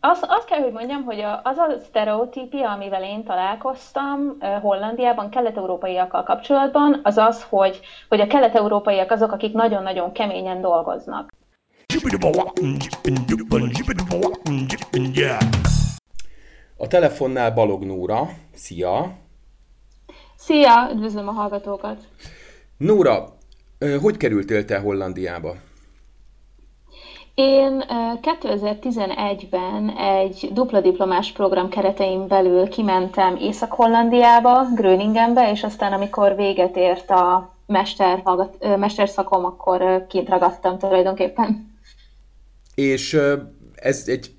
azt, azt kell, hogy mondjam, hogy az a sztereotípia, amivel én találkoztam Hollandiában kelet-európaiakkal kapcsolatban, az az, hogy, hogy a kelet-európaiak azok, akik nagyon-nagyon keményen dolgoznak. A telefonnál Balog Nóra. Szia! Szia! Üdvözlöm a hallgatókat! Nóra, hogy kerültél te Hollandiába? Én 2011-ben egy dupla diplomás program keretein belül kimentem Észak-Hollandiába, Gröningenbe, és aztán amikor véget ért a mester, mesterszakom, akkor kint ragadtam tulajdonképpen. És ez egy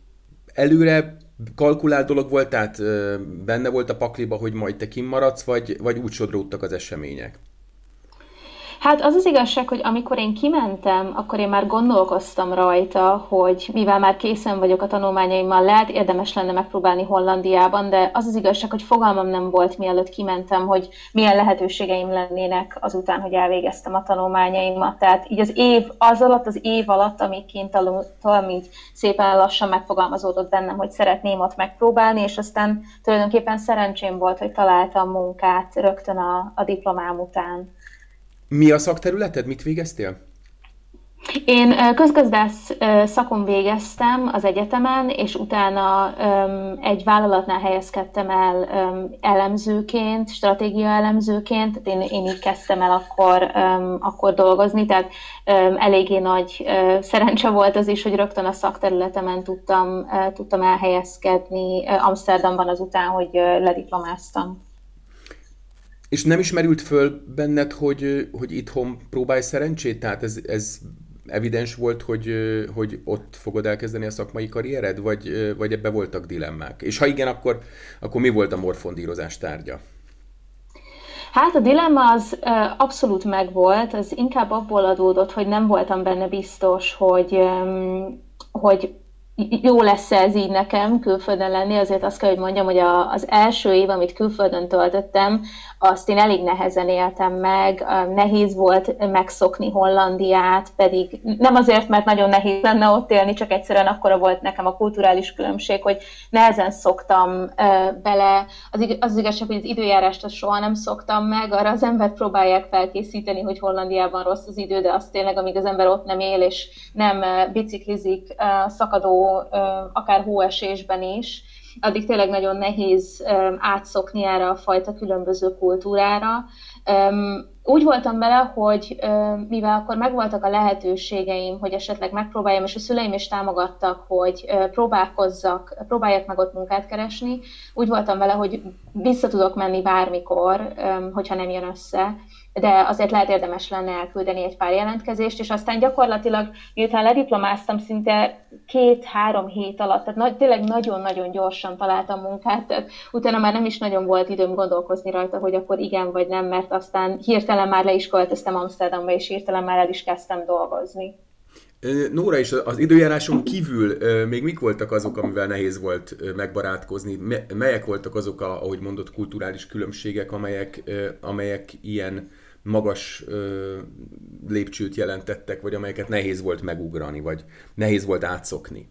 előre kalkulált dolog volt, tehát benne volt a pakliba, hogy majd te kimaradsz, vagy, vagy úgy sodródtak az események? Hát az az igazság, hogy amikor én kimentem, akkor én már gondolkoztam rajta, hogy mivel már készen vagyok a tanulmányaimmal, lehet érdemes lenne megpróbálni Hollandiában, de az az igazság, hogy fogalmam nem volt, mielőtt kimentem, hogy milyen lehetőségeim lennének azután, hogy elvégeztem a tanulmányaimat. Tehát így az év, az alatt, az év alatt, amíg kint aludtam, így szépen lassan megfogalmazódott bennem, hogy szeretném ott megpróbálni, és aztán tulajdonképpen szerencsém volt, hogy találtam munkát rögtön a, a diplomám után. Mi a szakterületed? Mit végeztél? Én közgazdász szakon végeztem az egyetemen, és utána egy vállalatnál helyezkedtem el elemzőként, stratégia elemzőként, tehát én, én így kezdtem el akkor, akkor dolgozni, tehát eléggé nagy szerencse volt az is, hogy rögtön a szakterületemen tudtam, tudtam elhelyezkedni Amsterdamban azután, hogy lediplomáztam. És nem ismerült föl benned, hogy, hogy itthon próbálj szerencsét? Tehát ez, ez evidens volt, hogy, hogy ott fogod elkezdeni a szakmai karriered, vagy, vagy ebbe voltak dilemmák? És ha igen, akkor, akkor mi volt a morfondírozás tárgya? Hát a dilemma az abszolút megvolt, az inkább abból adódott, hogy nem voltam benne biztos, hogy, hogy jó lesz ez így nekem külföldön lenni, azért azt kell, hogy mondjam, hogy a, az első év, amit külföldön töltöttem, azt én elég nehezen éltem meg, nehéz volt megszokni Hollandiát, pedig nem azért, mert nagyon nehéz lenne ott élni, csak egyszerűen akkora volt nekem a kulturális különbség, hogy nehezen szoktam bele. Az, az igazság, hogy az időjárást azt soha nem szoktam meg, arra az embert próbálják felkészíteni, hogy Hollandiában rossz az idő, de azt tényleg, amíg az ember ott nem él, és nem biciklizik szakadó, akár hóesésben is, addig tényleg nagyon nehéz átszokni erre a fajta különböző kultúrára. Úgy voltam bele, hogy mivel akkor megvoltak a lehetőségeim, hogy esetleg megpróbáljam, és a szüleim is támogattak, hogy próbálkozzak, próbáljak meg ott munkát keresni, úgy voltam vele, hogy vissza tudok menni bármikor, hogyha nem jön össze. De azért lehet érdemes lenne elküldeni egy pár jelentkezést, és aztán gyakorlatilag, miután lediplomáztam, szinte két-három hét alatt, tehát nagy, tényleg nagyon-nagyon gyorsan találtam munkát, tehát utána már nem is nagyon volt időm gondolkozni rajta, hogy akkor igen vagy nem, mert aztán hirtelen már le is költöztem Amsterdamba, és hirtelen már el is kezdtem dolgozni. Nóra, és az időjáráson kívül még mik voltak azok, amivel nehéz volt megbarátkozni? Melyek voltak azok, a, ahogy mondott, kulturális különbségek, amelyek, amelyek ilyen magas lépcsőt jelentettek, vagy amelyeket nehéz volt megugrani, vagy nehéz volt átszokni?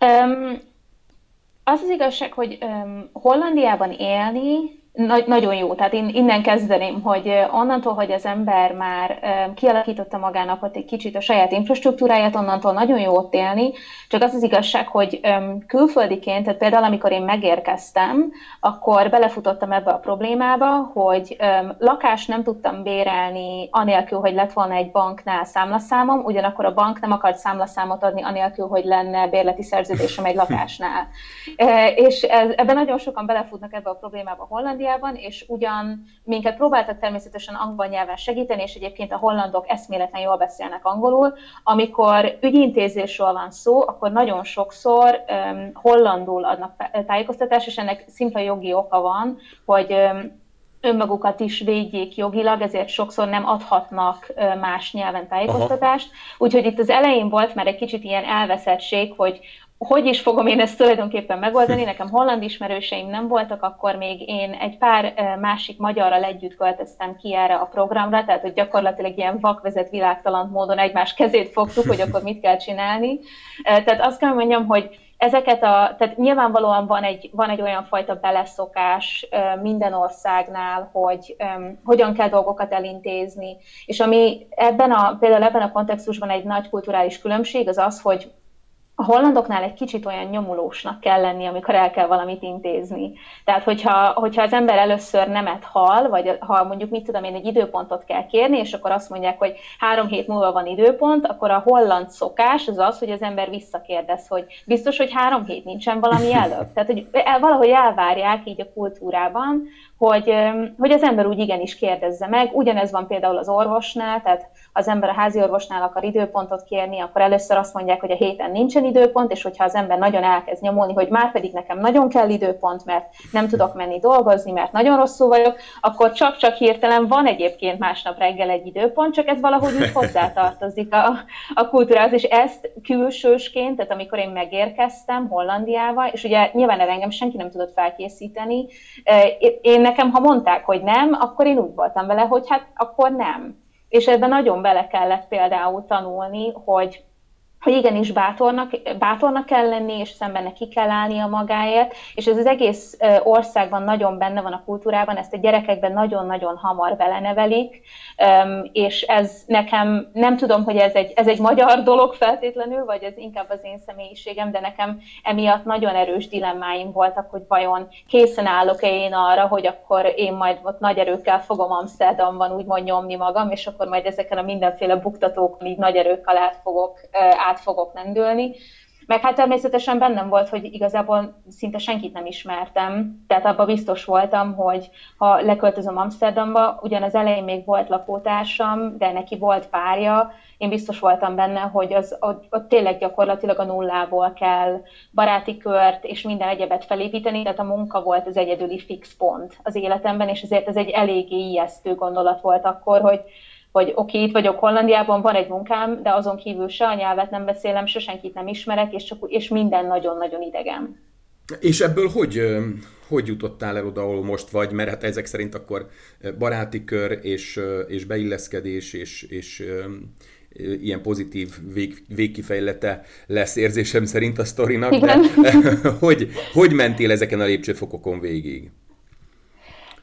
Um, az az igazság, hogy um, Hollandiában élni nagy, nagyon jó. Tehát én innen kezdeném, hogy onnantól, hogy az ember már kialakította magának ott egy kicsit a saját infrastruktúráját, onnantól nagyon jó ott élni, csak az az igazság, hogy külföldiként, tehát például amikor én megérkeztem, akkor belefutottam ebbe a problémába, hogy lakást nem tudtam bérelni anélkül, hogy lett volna egy banknál számlaszámom, ugyanakkor a bank nem akart számlaszámot adni anélkül, hogy lenne bérleti szerződésem egy lakásnál. És ebben nagyon sokan belefutnak ebbe a problémába Hollandia, Hollandiában, és ugyan minket próbáltak természetesen angol nyelven segíteni, és egyébként a hollandok eszméletlen jól beszélnek angolul. Amikor ügyintézésről van szó, akkor nagyon sokszor um, hollandul adnak tájékoztatást, és ennek szimpla jogi oka van, hogy um, önmagukat is védjék jogilag, ezért sokszor nem adhatnak más nyelven tájékoztatást. Aha. Úgyhogy itt az elején volt már egy kicsit ilyen elveszettség, hogy hogy is fogom én ezt tulajdonképpen megoldani? Nekem holland ismerőseim nem voltak, akkor még én egy pár másik magyarral együtt költöztem ki erre a programra, tehát hogy gyakorlatilag ilyen vakvezet világtalan módon egymás kezét fogtuk, hogy akkor mit kell csinálni. Tehát azt kell mondjam, hogy ezeket a, tehát nyilvánvalóan van egy, van egy olyan fajta beleszokás minden országnál, hogy um, hogyan kell dolgokat elintézni, és ami ebben a, például ebben a kontextusban egy nagy kulturális különbség, az az, hogy a hollandoknál egy kicsit olyan nyomulósnak kell lenni, amikor el kell valamit intézni. Tehát, hogyha, hogyha az ember először nemet hal, vagy ha mondjuk, mit tudom én, egy időpontot kell kérni, és akkor azt mondják, hogy három hét múlva van időpont, akkor a holland szokás az az, hogy az ember visszakérdez, hogy biztos, hogy három hét nincsen valami előbb. Tehát, hogy valahogy elvárják így a kultúrában, hogy, hogy az ember úgy igenis kérdezze meg. Ugyanez van például az orvosnál, tehát az ember a házi orvosnál akar időpontot kérni, akkor először azt mondják, hogy a héten nincsen időpont, és hogyha az ember nagyon elkezd nyomulni, hogy már pedig nekem nagyon kell időpont, mert nem tudok menni dolgozni, mert nagyon rosszul vagyok, akkor csak-csak hirtelen van egyébként másnap reggel egy időpont, csak ez valahogy úgy hozzátartozik a, a kultúrához, és ezt külsősként, tehát amikor én megérkeztem Hollandiába, és ugye nyilván engem senki nem tudott felkészíteni, én nekem, ha mondták, hogy nem, akkor én úgy voltam vele, hogy hát akkor nem. És ebben nagyon bele kellett például tanulni, hogy hogy igenis bátornak, bátornak kell lenni, és szemben neki kell állni a magáért, és ez az egész országban nagyon benne van a kultúrában, ezt a gyerekekben nagyon-nagyon hamar belenevelik, és ez nekem, nem tudom, hogy ez egy, ez egy magyar dolog feltétlenül, vagy ez inkább az én személyiségem, de nekem emiatt nagyon erős dilemmáim voltak, hogy vajon készen állok-e én arra, hogy akkor én majd ott nagy erőkkel fogom Amsterdamban úgymond nyomni magam, és akkor majd ezeken a mindenféle buktatók így nagy erőkkel át fogok át fogok lendülni. Meg hát természetesen bennem volt, hogy igazából szinte senkit nem ismertem, tehát abban biztos voltam, hogy ha leköltözöm Amsterdamba, ugyan az elején még volt lakótársam, de neki volt párja, én biztos voltam benne, hogy az, ott, ott tényleg gyakorlatilag a nullából kell baráti kört és minden egyebet felépíteni, tehát a munka volt az egyedüli fix pont az életemben, és ezért ez egy eléggé ijesztő gondolat volt akkor, hogy hogy oké, okay, itt vagyok Hollandiában, van egy munkám, de azon kívül se a nyelvet nem beszélem, se senkit nem ismerek, és, csak, és minden nagyon-nagyon idegen. És ebből hogy, hogy jutottál el oda, ahol most vagy? Mert hát ezek szerint akkor baráti kör és, és beilleszkedés és, és ilyen pozitív vég, végkifejlete lesz érzésem szerint a sztorinak, de hogy, hogy mentél ezeken a lépcsőfokokon végig?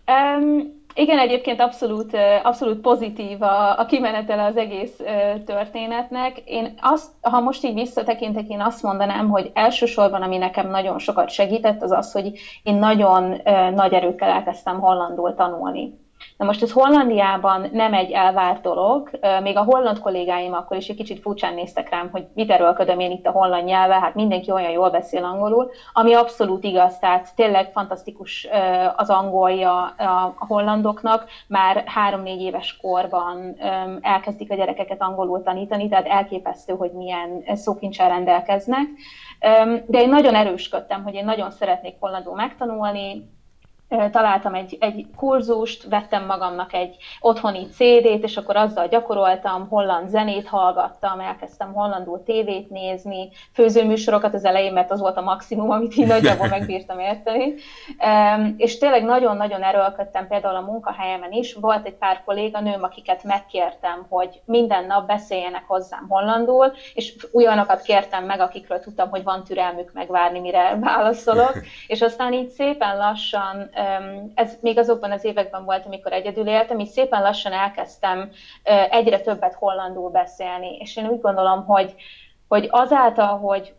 Um, igen, egyébként abszolút, abszolút pozitív a, a kimenetele az egész történetnek. Én azt, ha most így visszatekintek, én azt mondanám, hogy elsősorban, ami nekem nagyon sokat segített, az az, hogy én nagyon nagy erőkkel elkezdtem hollandul tanulni. Na most ez Hollandiában nem egy elvárt dolog, még a holland kollégáim akkor is egy kicsit furcsán néztek rám, hogy mit erőlködöm én itt a holland nyelve, hát mindenki olyan jól beszél angolul, ami abszolút igaz, tehát tényleg fantasztikus az angolja a hollandoknak, már három-négy éves korban elkezdik a gyerekeket angolul tanítani, tehát elképesztő, hogy milyen szókincsel rendelkeznek. De én nagyon erősködtem, hogy én nagyon szeretnék hollandul megtanulni, találtam egy, egy kurzust, vettem magamnak egy otthoni CD-t, és akkor azzal gyakoroltam, holland zenét hallgattam, elkezdtem hollandul tévét nézni, főzőműsorokat az elején, mert az volt a maximum, amit így nagyjából megbírtam érteni. És tényleg nagyon-nagyon erőlködtem például a munkahelyemen is. Volt egy pár kolléganőm, akiket megkértem, hogy minden nap beszéljenek hozzám hollandul, és olyanokat kértem meg, akikről tudtam, hogy van türelmük megvárni, mire válaszolok. És aztán így szépen lassan ez még azokban az években volt, amikor egyedül éltem, és szépen lassan elkezdtem egyre többet hollandul beszélni, és én úgy gondolom, hogy, hogy azáltal, hogy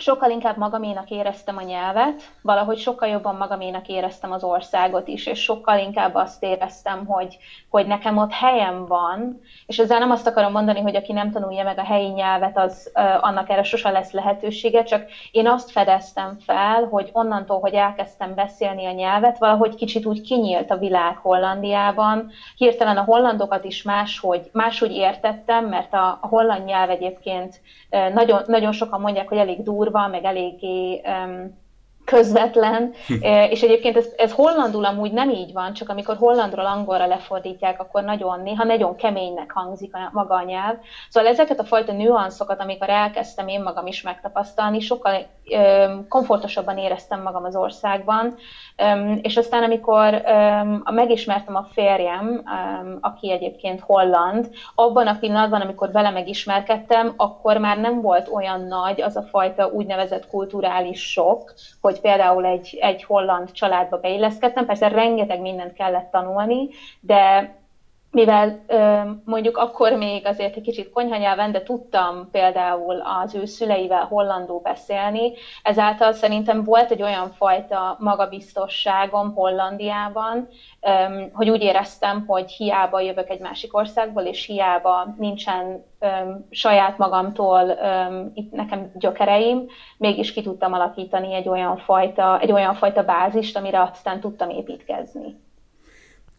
sokkal inkább magaménak éreztem a nyelvet, valahogy sokkal jobban magaménak éreztem az országot is, és sokkal inkább azt éreztem, hogy, hogy nekem ott helyem van, és ezzel nem azt akarom mondani, hogy aki nem tanulja meg a helyi nyelvet, az annak erre sose lesz lehetősége, csak én azt fedeztem fel, hogy onnantól, hogy elkezdtem beszélni a nyelvet, valahogy kicsit úgy kinyílt a világ Hollandiában, hirtelen a hollandokat is máshogy, máshogy értettem, mert a, a holland nyelv egyébként nagyon, nagyon sokan mondják, hogy elég durva, meg eléggé um, közvetlen, hm. és egyébként ez, ez hollandul amúgy nem így van, csak amikor hollandról angolra lefordítják, akkor nagyon, néha nagyon keménynek hangzik a maga a nyelv. Szóval ezeket a fajta nüanszokat, amikor elkezdtem én magam is megtapasztalni, sokkal ö, komfortosabban éreztem magam az országban, ö, és aztán amikor ö, megismertem a férjem, ö, aki egyébként holland, abban a pillanatban, amikor vele megismerkedtem, akkor már nem volt olyan nagy az a fajta úgynevezett kulturális sok, hogy hogy például egy, egy holland családba beilleszkedtem, persze rengeteg mindent kellett tanulni, de mivel mondjuk akkor még azért egy kicsit konyhanyelven, de tudtam például az ő szüleivel hollandul beszélni, ezáltal szerintem volt egy olyan fajta magabiztosságom Hollandiában, hogy úgy éreztem, hogy hiába jövök egy másik országból, és hiába nincsen saját magamtól itt nekem gyökereim, mégis ki tudtam alakítani egy olyan fajta, egy olyan fajta bázist, amire aztán tudtam építkezni.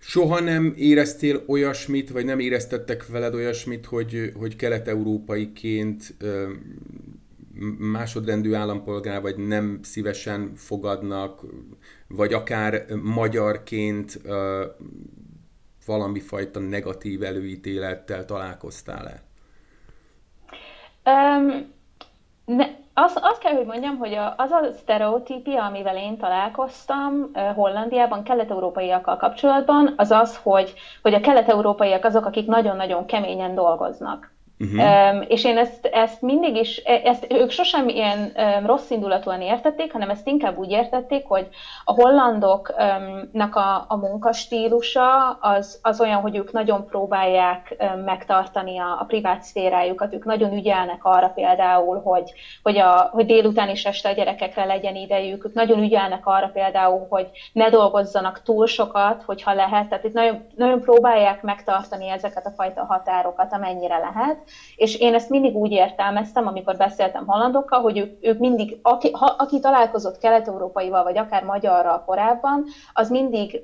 Soha nem éreztél olyasmit, vagy nem éreztettek veled olyasmit, hogy, hogy kelet-európaiként másodrendű állampolgár, vagy nem szívesen fogadnak, vagy akár magyarként valami fajta negatív előítélettel találkoztál-e? Um, ne, azt, azt kell, hogy mondjam, hogy az a sztereotípia, amivel én találkoztam Hollandiában kelet-európaiakkal kapcsolatban, az az, hogy, hogy a kelet-európaiak azok, akik nagyon-nagyon keményen dolgoznak. Uh-huh. Um, és én ezt, ezt mindig is, e, ezt ők sosem ilyen um, rossz indulatúan értették, hanem ezt inkább úgy értették, hogy a hollandoknak a, a munkastílusa az, az olyan, hogy ők nagyon próbálják um, megtartani a, a privát szférájukat, ők nagyon ügyelnek arra például, hogy, hogy, a, hogy délután is este a gyerekekre legyen idejük, ők nagyon ügyelnek arra például, hogy ne dolgozzanak túl sokat, hogyha lehet, tehát itt nagyon, nagyon próbálják megtartani ezeket a fajta határokat, amennyire lehet, és én ezt mindig úgy értelmeztem, amikor beszéltem hollandokkal, hogy ők, ők mindig, aki, ha, aki találkozott kelet-európaival, vagy akár magyarral korábban, az mindig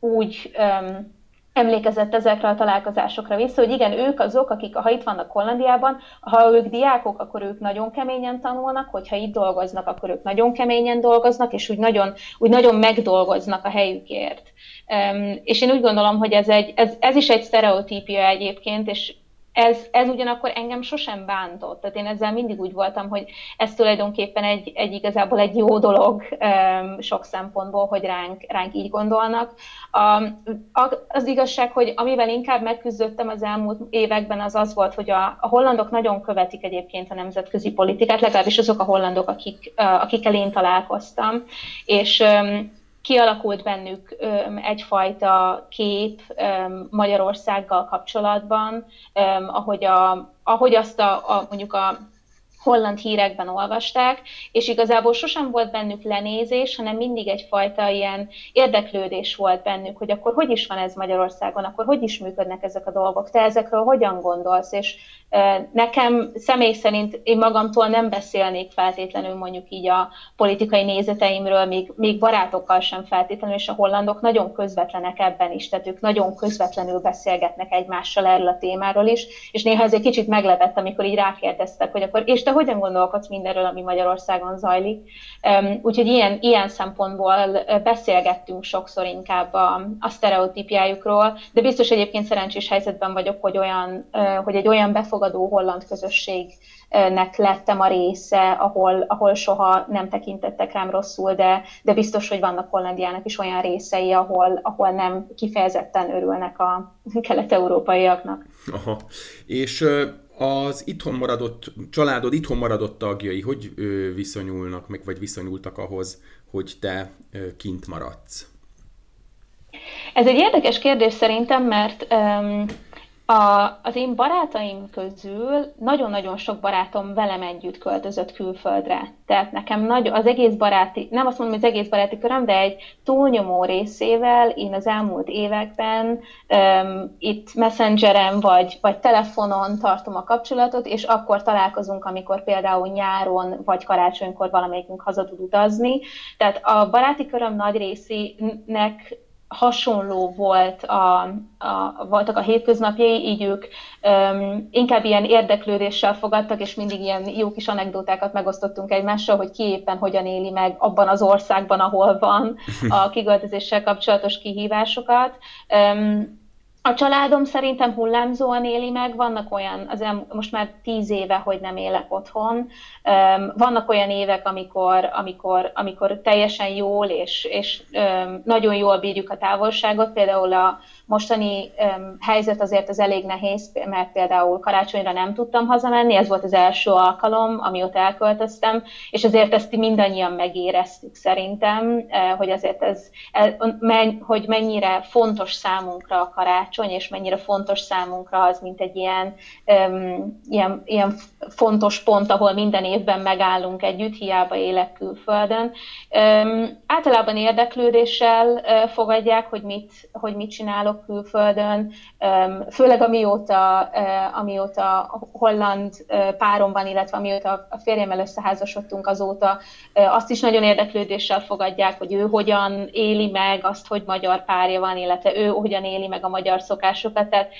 úgy um, emlékezett ezekre a találkozásokra vissza, hogy igen, ők azok, akik, ha itt vannak Hollandiában, ha ők diákok, akkor ők nagyon keményen tanulnak, hogyha itt dolgoznak, akkor ők nagyon keményen dolgoznak, és úgy nagyon, úgy nagyon megdolgoznak a helyükért. Um, és én úgy gondolom, hogy ez, egy, ez, ez is egy sztereotípia egyébként, és ez, ez ugyanakkor engem sosem bántott. Tehát én ezzel mindig úgy voltam, hogy ez tulajdonképpen egy, egy igazából egy jó dolog um, sok szempontból, hogy ránk, ránk így gondolnak. Um, az igazság, hogy amivel inkább megküzdöttem az elmúlt években, az az volt, hogy a, a hollandok nagyon követik egyébként a nemzetközi politikát, legalábbis azok a hollandok, akik, akikkel én találkoztam. És um, kialakult bennük egyfajta kép Magyarországgal kapcsolatban, ahogy, a, ahogy azt a, a mondjuk a holland hírekben olvasták, és igazából sosem volt bennük lenézés, hanem mindig egyfajta ilyen érdeklődés volt bennük, hogy akkor hogy is van ez Magyarországon, akkor hogy is működnek ezek a dolgok, te ezekről hogyan gondolsz, és Nekem személy szerint én magamtól nem beszélnék feltétlenül mondjuk így a politikai nézeteimről, még, még barátokkal sem feltétlenül, és a hollandok nagyon közvetlenek ebben is, tehát ők nagyon közvetlenül beszélgetnek egymással erről a témáról is, és néha ez egy kicsit meglepett, amikor így rákérdeztek, hogy akkor, és te hogyan gondolkodsz mindenről, ami Magyarországon zajlik. Úgyhogy ilyen, ilyen szempontból beszélgettünk sokszor inkább a, a sztereotípiájukról, de biztos egyébként szerencsés helyzetben vagyok, hogy, olyan, hogy egy olyan befog befogadó holland közösségnek lettem a része, ahol, ahol soha nem tekintettek rám rosszul, de, de biztos, hogy vannak Hollandiának is olyan részei, ahol, ahol nem kifejezetten örülnek a kelet-európaiaknak. Aha. És az itthon maradott, családod itthon maradott tagjai, hogy viszonyulnak meg, vagy viszonyultak ahhoz, hogy te kint maradsz? Ez egy érdekes kérdés szerintem, mert um, a, az én barátaim közül nagyon-nagyon sok barátom velem együtt költözött külföldre. Tehát nekem nagy, az egész baráti, nem azt mondom, hogy az egész baráti köröm, de egy túlnyomó részével én az elmúlt években um, itt messengeren vagy, vagy telefonon tartom a kapcsolatot, és akkor találkozunk, amikor például nyáron vagy karácsonykor valamelyikünk haza tud utazni. Tehát a baráti köröm nagy részének hasonló volt a, a, voltak a hétköznapjai, így ők um, inkább ilyen érdeklődéssel fogadtak, és mindig ilyen jó kis anekdotákat megosztottunk egymással, hogy ki éppen hogyan éli meg abban az országban, ahol van a kiköltözéssel kapcsolatos kihívásokat. Um, a családom szerintem hullámzóan éli meg, vannak olyan, az el, most már tíz éve, hogy nem élek otthon, vannak olyan évek, amikor, amikor, amikor teljesen jól és, és nagyon jól bírjuk a távolságot, például a, mostani helyzet azért az elég nehéz, mert például karácsonyra nem tudtam hazamenni, ez volt az első alkalom, amióta elköltöztem, és azért ezt mindannyian megéreztük szerintem, hogy azért ez, hogy mennyire fontos számunkra a karácsony, és mennyire fontos számunkra az, mint egy ilyen, um, ilyen, ilyen fontos pont, ahol minden évben megállunk együtt, hiába élek külföldön. Um, általában érdeklődéssel uh, fogadják, hogy mit, hogy mit csinálok külföldön, főleg amióta, amióta holland páromban, illetve amióta a férjemmel összeházasodtunk azóta, azt is nagyon érdeklődéssel fogadják, hogy ő hogyan éli meg azt, hogy magyar párja van, illetve ő hogyan éli meg a magyar szokásokat. Tehát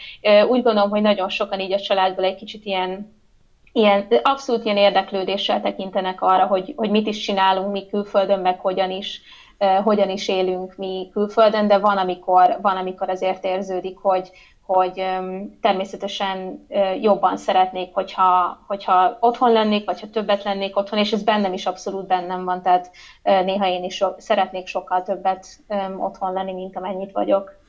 úgy gondolom, hogy nagyon sokan így a családból egy kicsit ilyen ilyen, abszolút ilyen érdeklődéssel tekintenek arra, hogy, hogy mit is csinálunk mi külföldön, meg hogyan is, hogyan is élünk mi külföldön, de van, amikor, van, amikor azért érződik, hogy, hogy természetesen jobban szeretnék, hogyha, hogyha otthon lennék, vagy ha többet lennék otthon, és ez bennem is abszolút bennem van, tehát néha én is szeretnék sokkal többet otthon lenni, mint amennyit vagyok.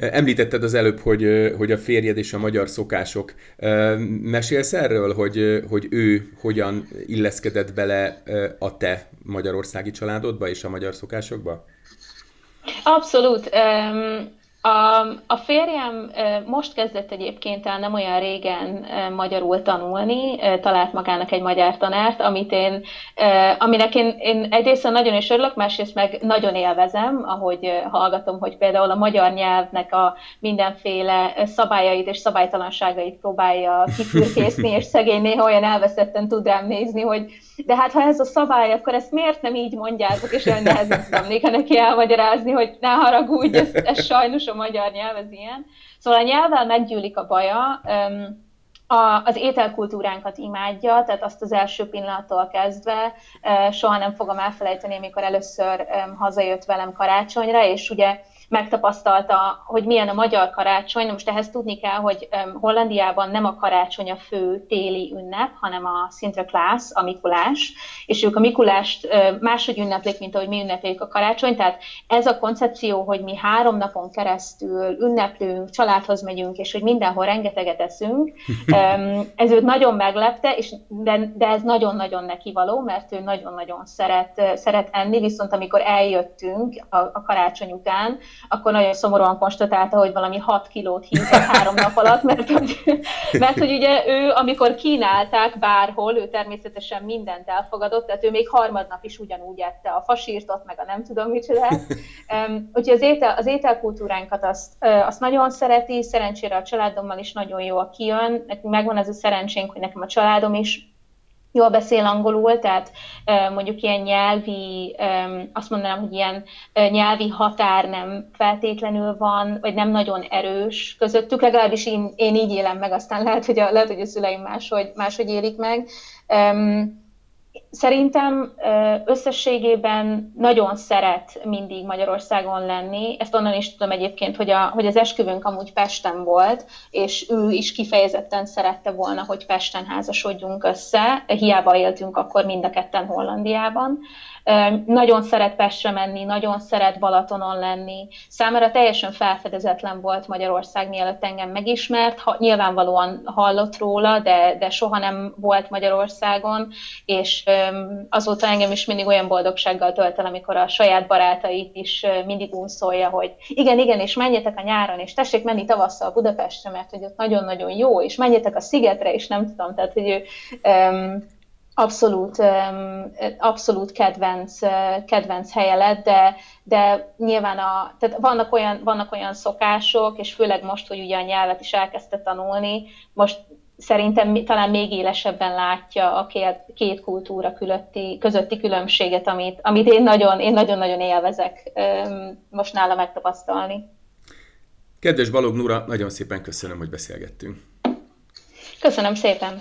Említetted az előbb, hogy, hogy a férjed és a magyar szokások. Mesélsz erről, hogy, hogy ő hogyan illeszkedett bele a te magyarországi családodba és a magyar szokásokba? Abszolút. A, a férjem most kezdett egyébként el nem olyan régen magyarul tanulni, talált magának egy magyar tanárt, amit én, aminek én, én egyrészt nagyon is örülök, másrészt meg nagyon élvezem, ahogy hallgatom, hogy például a magyar nyelvnek a mindenféle szabályait és szabálytalanságait próbálja kifürkészni, és szegény néha olyan elveszetten tud rám nézni, hogy de hát ha ez a szabály, akkor ezt miért nem így mondjátok, és olyan nehezen tudom néha neki elmagyarázni, hogy ne haragudj, ez, ez sajnos a magyar nyelv, ez ilyen. Szóval a nyelvvel meggyűlik a baja, a, az ételkultúránkat imádja, tehát azt az első pillanattól kezdve soha nem fogom elfelejteni, amikor először hazajött velem karácsonyra, és ugye megtapasztalta, hogy milyen a magyar karácsony. Most ehhez tudni kell, hogy Hollandiában nem a karácsony a fő téli ünnep, hanem a Sinterklaas, a Mikulás, és ők a Mikulást máshogy ünneplik, mint ahogy mi ünneplik a karácsony. Tehát ez a koncepció, hogy mi három napon keresztül ünneplünk, családhoz megyünk, és hogy mindenhol rengeteget eszünk, ez őt nagyon meglepte, és de, de ez nagyon-nagyon neki való, mert ő nagyon-nagyon szeret, szeret enni, viszont amikor eljöttünk a, a karácsony után, akkor nagyon szomorúan konstatálta, hogy valami 6 kilót hívott három nap alatt, mert hogy, mert hogy ugye ő, amikor kínálták bárhol, ő természetesen mindent elfogadott, tehát ő még harmadnap is ugyanúgy ette a fasírtot, meg a nem tudom micsoda. Úgyhogy az, étel, az ételkultúránkat azt, azt nagyon szereti, szerencsére a családommal is nagyon jó a kijön, megvan ez a szerencsénk, hogy nekem a családom is jól beszél angolul, tehát mondjuk ilyen nyelvi, azt mondanám, hogy ilyen nyelvi határ nem feltétlenül van, vagy nem nagyon erős közöttük, legalábbis én, én így élem meg, aztán lehet, hogy a, lehet, hogy a szüleim máshogy, máshogy élik meg. Szerintem összességében nagyon szeret mindig Magyarországon lenni. Ezt onnan is tudom egyébként, hogy, a, hogy az esküvőnk amúgy Pesten volt, és ő is kifejezetten szerette volna, hogy Pesten házasodjunk össze. Hiába éltünk akkor mind a ketten Hollandiában. Nagyon szeret Pestre menni, nagyon szeret Balatonon lenni. Számára teljesen felfedezetlen volt Magyarország, mielőtt engem megismert. Ha, nyilvánvalóan hallott róla, de, de soha nem volt Magyarországon, és azóta engem is mindig olyan boldogsággal tölt el, amikor a saját barátait is mindig unszolja, hogy igen, igen, és menjetek a nyáron, és tessék menni tavasszal Budapestre, mert hogy ott nagyon-nagyon jó, és menjetek a szigetre, és nem tudom, tehát hogy ő um, abszolút, abszolút kedvenc, kedvenc helye lett, de, de nyilván a, tehát vannak, olyan, vannak olyan szokások, és főleg most, hogy ugye a nyelvet is elkezdte tanulni, most szerintem talán még élesebben látja a két, két kultúra külötti, közötti különbséget, amit, amit én nagyon, én nagyon-nagyon élvezek most nála megtapasztalni. Kedves Balog Nura, nagyon szépen köszönöm, hogy beszélgettünk. Köszönöm szépen.